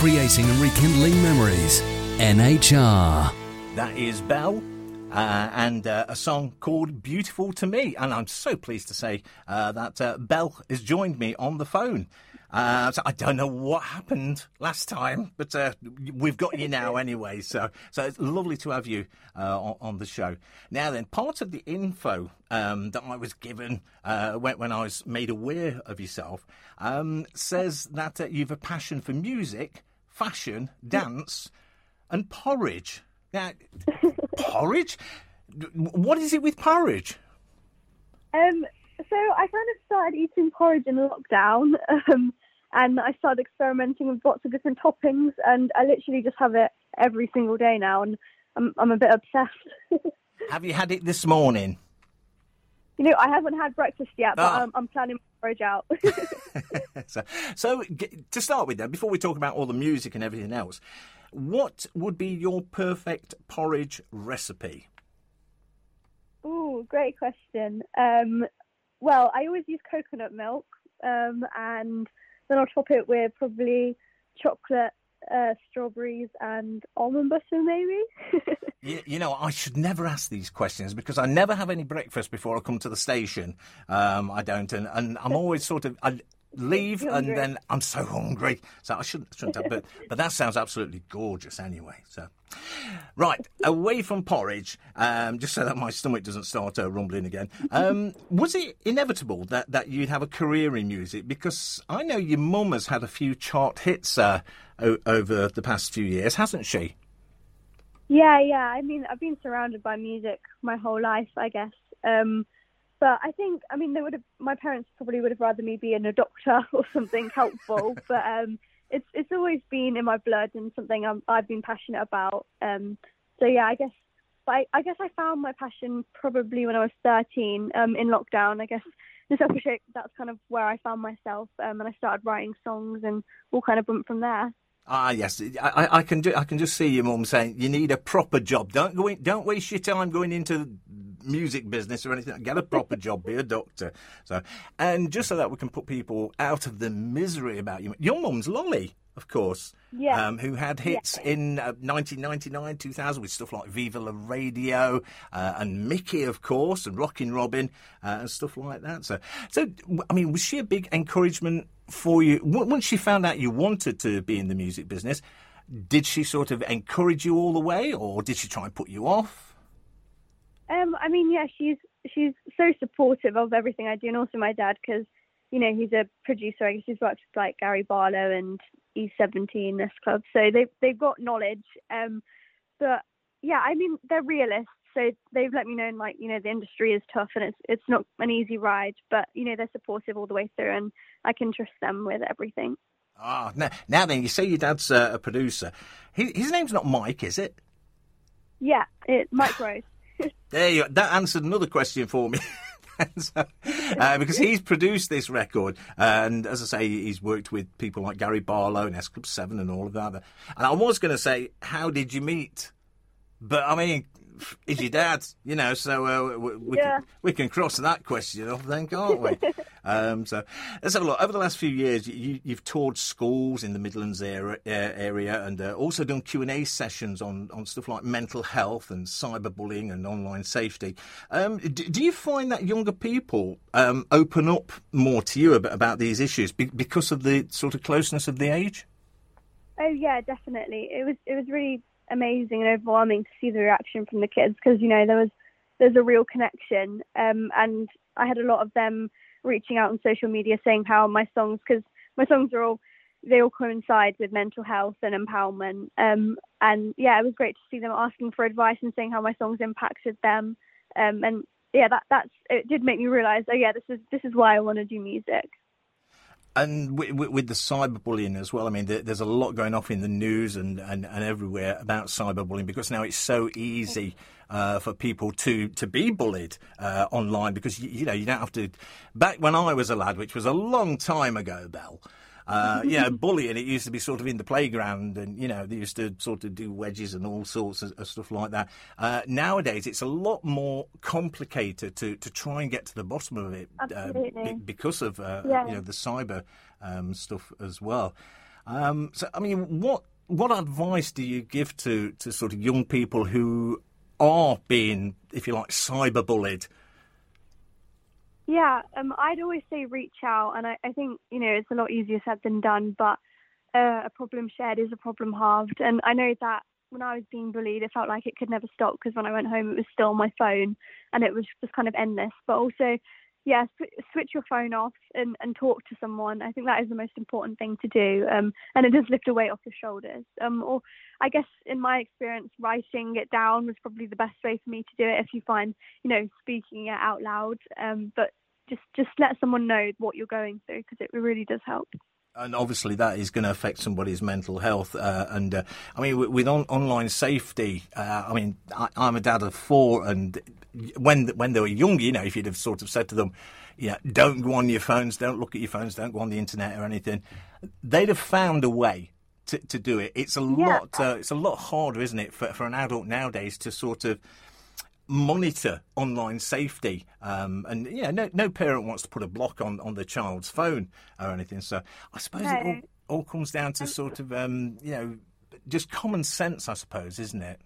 creating and rekindling memories. NHR. That is Belle. Uh, and uh, a song called Beautiful to Me. And I'm so pleased to say uh, that uh, Belle has joined me on the phone. Uh, so I don't know what happened last time, but uh, we've got you now anyway. So, so it's lovely to have you on, on, the show. Now, then, part of the info um, that I was given when, when, I was made aware of yourself um, says that you've a passion for music, fashion, dance, and porridge. Now, porridge? What is it with porridge? Um, so I kind of started eating porridge in lockdown, um, and I started experimenting with lots of different toppings, and I literally just have it every single day now, and I'm I'm a bit obsessed. have you had it this morning? You know, I haven't had breakfast yet, but oh. I'm planning porridge out. so, so, to start with, then, before we talk about all the music and everything else, what would be your perfect porridge recipe? Oh, great question. Um, well, I always use coconut milk, um, and then I'll top it with probably chocolate, uh, strawberries, and almond butter, maybe. you, you, know, I should never ask these questions because I never have any breakfast before I come to the station. Um, I don't, and, and I'm always sort of. I, leave and then I'm so hungry. So I shouldn't, shouldn't have, but, but that sounds absolutely gorgeous anyway. So, right, away from porridge, um, just so that my stomach doesn't start uh, rumbling again. Um, was it inevitable that, that you'd have a career in music? Because I know your mum has had a few chart hits uh, o- over the past few years, hasn't she? Yeah, yeah. I mean, I've been surrounded by music my whole life, I guess. Um, but I think, I mean, they would have. My parents probably would have rather me be in a doctor or something helpful. but um, it's it's always been in my blood and something i have been passionate about. Um, so yeah, I guess. But I, I, guess I found my passion probably when I was 13 um, in lockdown. I guess discipleship. That's kind of where I found myself, um, and I started writing songs and all kind of went from there. Ah, yes, I, I, can do. I can just see your mum saying you need a proper job. Don't go in, Don't waste your time going into music business or anything. Get a proper job, be a doctor. So, and just so that we can put people out of the misery about you. Your mum's Lolly, of course, yeah. Um, who had hits yeah. in uh, 1999, 2000 with stuff like Viva La Radio uh, and Mickey, of course, and Rockin' Robin uh, and stuff like that. So, so I mean, was she a big encouragement for you once she found out you wanted to be in the music business? Did she sort of encourage you all the way, or did she try and put you off? Um, I mean, yeah, she's she's so supportive of everything I do, and also my dad because you know he's a producer. I guess he's worked with like Gary Barlow and E17 S Club, so they've they've got knowledge. Um, but yeah, I mean they're realists, so they've let me know like you know the industry is tough and it's it's not an easy ride, but you know they're supportive all the way through, and I can trust them with everything. Ah, oh, now, now then, you say your dad's uh, a producer. His, his name's not Mike, is it? Yeah, it's Mike Rose there you go. That answered another question for me. so, uh, because he's produced this record, and as I say, he's worked with people like Gary Barlow and S Club Seven and all of that. And I was going to say, how did you meet? But I mean, is your dad, you know, so uh, we, we, yeah. can, we can cross that question off then, can't we? um, so let's have a look. Over the last few years, you, have toured schools in the Midlands area, area and uh, also done Q&A sessions on, on stuff like mental health and cyberbullying and online safety. Um, do, do, you find that younger people um, open up more to you about, about these issues because of the sort of closeness of the age? Oh yeah, definitely. It was it was really amazing and overwhelming to see the reaction from the kids because you know there was there's a real connection. Um, and I had a lot of them reaching out on social media saying how my songs because my songs are all they all coincide with mental health and empowerment. Um, and yeah it was great to see them asking for advice and saying how my songs impacted them. Um, and yeah that that's it did make me realize oh yeah this is this is why I want to do music and with, with, the cyberbullying as well, I mean, there's a lot going off in the news and, and, and everywhere about cyberbullying because now it's so easy uh, for people to, to be bullied uh, online because, you, you, know, you don't have to. Back when I was a lad, which was a long time ago, Belle, uh, you know, bullying, it used to be sort of in the playground and, you know, they used to sort of do wedges and all sorts of, of stuff like that. Uh, nowadays, it's a lot more complicated to, to try and get to the bottom of it uh, b- because of, uh, yeah. you know, the cyber um, stuff as well. Um, so, I mean, what what advice do you give to, to sort of young people who are being, if you like, cyberbullied? Yeah, um, I'd always say reach out, and I, I think you know it's a lot easier said than done. But uh, a problem shared is a problem halved, and I know that when I was being bullied, it felt like it could never stop because when I went home, it was still on my phone, and it was just kind of endless. But also, yeah, sw- switch your phone off and, and talk to someone. I think that is the most important thing to do, um, and it does lift a weight off your shoulders. Um, or I guess in my experience, writing it down was probably the best way for me to do it. If you find, you know, speaking it out loud, um, but just just let someone know what you're going through because it really does help and obviously that is going to affect somebody's mental health. Uh, and uh, I mean, with, with on, online safety, uh, I mean, I, am a dad of four, and when when they were young, you know, if you'd have sort of said to them, "Yeah, don't go on your phones, don't look at your phones, don't go on the internet or anything," they'd have found a way. To, to do it, it's a yeah. lot. Uh, it's a lot harder, isn't it, for, for an adult nowadays to sort of monitor online safety. Um, and yeah, no, no parent wants to put a block on, on the child's phone or anything. So I suppose no. it all, all, comes down to sort of, um, you know, just common sense, I suppose, isn't it?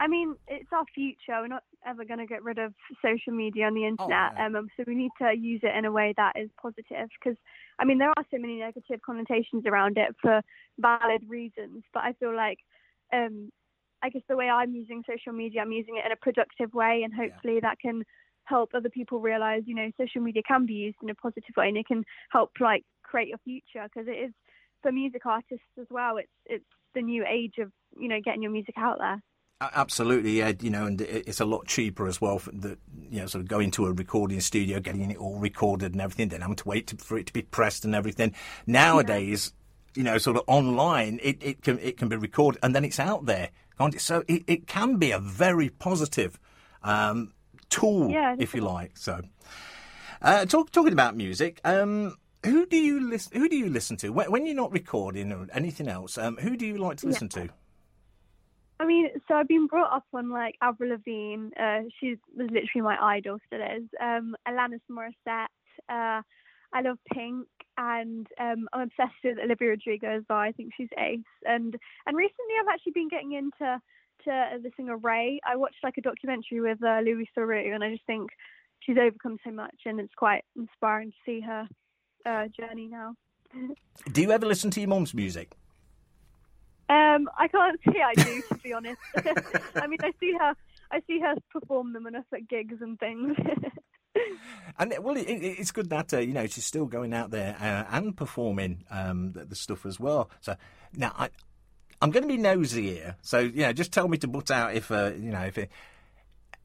I mean, it's our future. We're not ever going to get rid of social media on the internet. Oh, um, so we need to use it in a way that is positive because, I mean, there are so many negative connotations around it for valid reasons. But I feel like um, I guess the way I'm using social media, I'm using it in a productive way, and hopefully yeah. that can help other people realize, you know, social media can be used in a positive way, and it can help like create your future because it is for music artists as well. It's it's the new age of you know getting your music out there. Absolutely, yeah. You know, and it's a lot cheaper as well. For the you know, sort of going to a recording studio, getting it all recorded and everything, then having to wait to, for it to be pressed and everything. Nowadays, yeah. you know, sort of online, it, it can it can be recorded and then it's out there can't it? So it, it can be a very positive um, tool, yeah, if you like. So, uh, talk, talking about music, um, who do you listen? Who do you listen to when, when you're not recording or anything else? Um, who do you like to listen yeah. to? I mean, so I've been brought up on like Avril Lavigne. Uh, she was literally my idol, still is. Um, Alanis Morissette. Uh, I love Pink, and um, I'm obsessed with Olivia Rodrigo as well. I think she's ace. And and recently, I've actually been getting into to the singer Raye. I watched like a documentary with uh, Louis Theroux, and I just think she's overcome so much, and it's quite inspiring to see her uh, journey now. do you ever listen to your mum's music? Um, I can't say I do, to be honest. I mean, I see her, I see her perform them enough at gigs and things. and well, it, it's good that uh, you know she's still going out there uh, and performing um, the, the, stuff as well. So now I, I'm going to be nosy here. So you know, just tell me to butt out if uh, you know if it.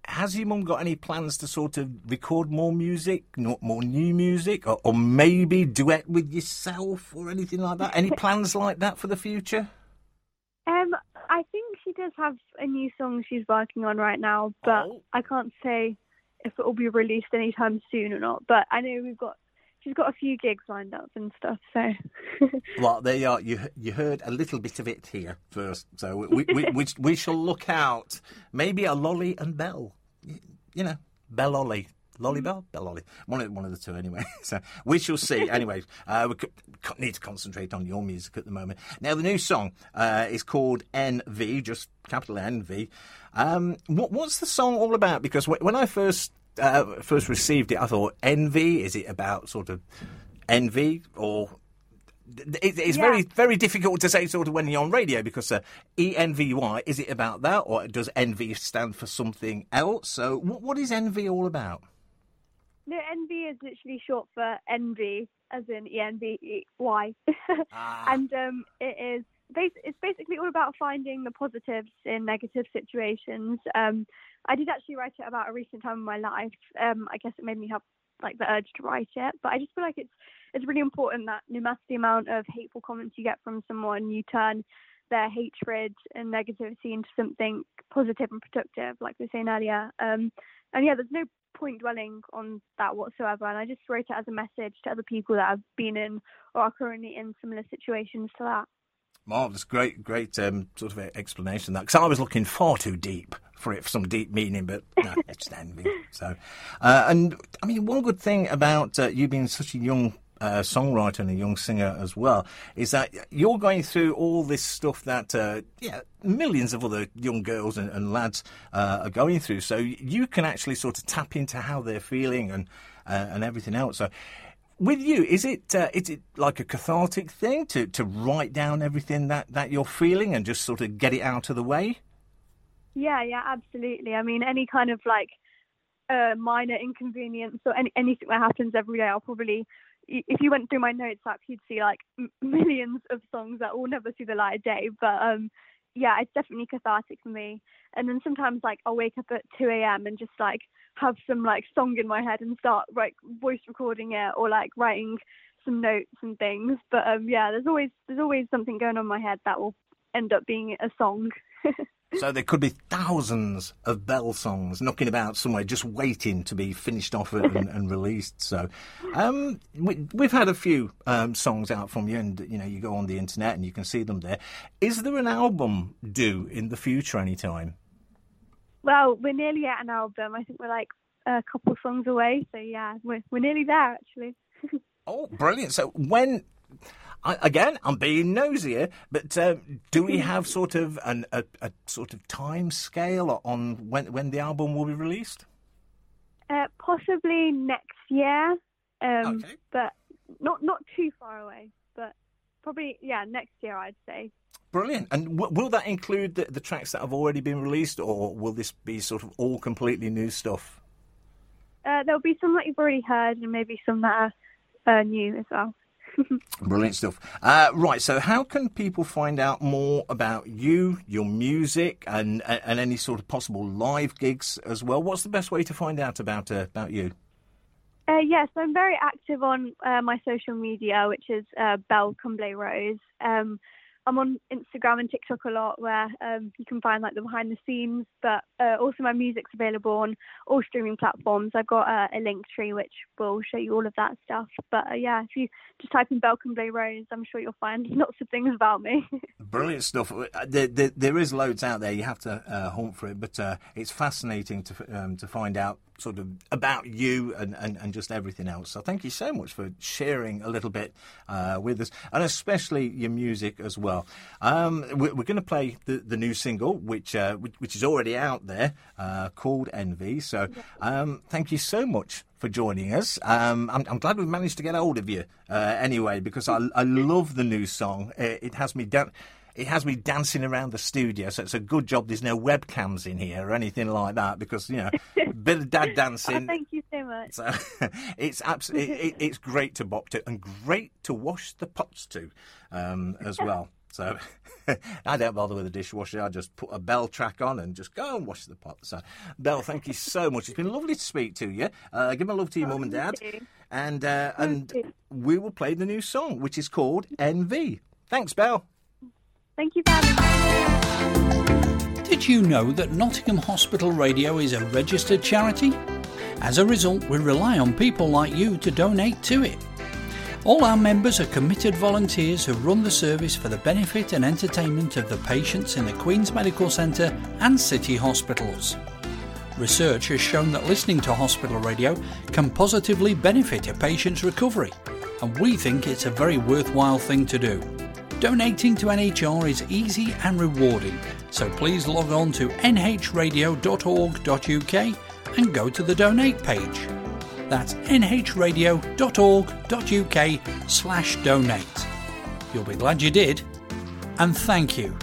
Has your mum got any plans to sort of record more music, not more new music, or, or maybe duet with yourself or anything like that? Any plans like that for the future? Um, I think she does have a new song she's working on right now, but oh. I can't say if it will be released anytime soon or not. But I know we've got she's got a few gigs lined up and stuff. So well, there you are. You you heard a little bit of it here first. So we we we, we shall look out. Maybe a lolly and Belle. You know, Belle lolly. Lolly Belle? Belle Lolly. One of, one of the two, anyway. So we shall see. anyway, uh, we need to concentrate on your music at the moment. Now, the new song uh, is called NV, just capital NV. Um, what, what's the song all about? Because when I first uh, first received it, I thought envy. Is it about sort of envy or? It, it's yeah. very very difficult to say sort of when you're on radio because uh, E N V Y is it about that or does envy stand for something else? So what, what is envy all about? No, envy is literally short for envy, as in E N V Y, ah. and um, it is it's basically all about finding the positives in negative situations. Um, I did actually write it about a recent time in my life. Um, I guess it made me have like the urge to write it, but I just feel like it's it's really important that no matter the amount of hateful comments you get from someone, you turn their hatred and negativity into something positive and productive, like we were saying earlier. Um, and yeah, there's no point dwelling on that whatsoever. And I just wrote it as a message to other people that have been in or are currently in similar situations to that. Marvellous, great, great um, sort of explanation that because I was looking far too deep for it, for some deep meaning, but no, it's envy. So, uh, and I mean, one good thing about uh, you being such a young uh, songwriter and a young singer as well, is that you're going through all this stuff that uh, yeah millions of other young girls and, and lads uh, are going through. So you can actually sort of tap into how they're feeling and uh, and everything else. So with you, is it uh, is it like a cathartic thing to, to write down everything that, that you're feeling and just sort of get it out of the way? Yeah, yeah, absolutely. I mean, any kind of like uh, minor inconvenience or any, anything that happens every day, I'll probably, if you went through my notes app, you'd see like millions of songs that will never see the light of day. But um, yeah, it's definitely cathartic for me. And then sometimes like I'll wake up at 2 a.m. and just like have some like song in my head and start like voice recording it or like writing some notes and things. But um, yeah, there's always there's always something going on in my head that will end up being a song. so there could be thousands of Belle songs knocking about somewhere, just waiting to be finished off and, and released. So um, we, have had a few um, songs out from you, and you know you go on the internet and you can see them there. Is there an album due in the future anytime? Well, we're nearly at an album. I think we're like a couple songs away. So yeah, we're we're nearly there actually. oh, brilliant! So when I, again, I'm being nosier, but uh, do we have sort of an, a, a, sort of time scale on when when the album will be released? Uh, possibly next year, um, okay. but not not too far away. But probably yeah, next year I'd say. Brilliant. And w- will that include the, the tracks that have already been released, or will this be sort of all completely new stuff? Uh, there'll be some that you've already heard, and maybe some that are uh, new as well. Brilliant stuff. Uh, right, so how can people find out more about you, your music, and and any sort of possible live gigs as well? What's the best way to find out about uh, about you? Uh, yes, I'm very active on uh, my social media, which is uh, Belle Comblé Rose. Um, I'm on Instagram and TikTok a lot where um, you can find like the behind the scenes, but uh, also my music's available on all streaming platforms. I've got uh, a link tree which will show you all of that stuff. But uh, yeah, if you just type in Belle Comblé Rose, I'm sure you'll find lots of things about me. Brilliant stuff. Uh, there, there, there is loads out there. You have to uh, hunt for it, but uh, it's fascinating to um, to find out sort of about you and, and, and just everything else. So thank you so much for sharing a little bit uh, with us, and especially your music as well. Um, we're, we're going to play the, the new single, which, uh, which, which is already out there, uh, called Envy. So um, thank you so much for joining us. Um, I'm, I'm, glad we managed to get hold of you uh, anyway because I, I love the new song. It, it has me down it has me dancing around the studio. So it's a good job there's no webcams in here or anything like that because you know, a bit of dad dancing. Oh, thank you so much. So it's absolutely it, it's great to bop to and great to wash the pots to um, as well. So I don't bother with the dishwasher. I just put a Belle track on and just go and wash the pots. So, Belle, thank you so much. It's been lovely to speak to you. Uh, give my love to your oh, mum and dad. And uh, and we will play the new song, which is called NV. Thanks, Belle. Thank you for having me. Did you know that Nottingham Hospital Radio is a registered charity? As a result, we rely on people like you to donate to it. All our members are committed volunteers who run the service for the benefit and entertainment of the patients in the Queen's Medical Centre and city hospitals. Research has shown that listening to hospital radio can positively benefit a patient's recovery, and we think it's a very worthwhile thing to do. Donating to NHR is easy and rewarding, so please log on to nhradio.org.uk and go to the donate page. That's nhradio.org.uk slash donate. You'll be glad you did, and thank you.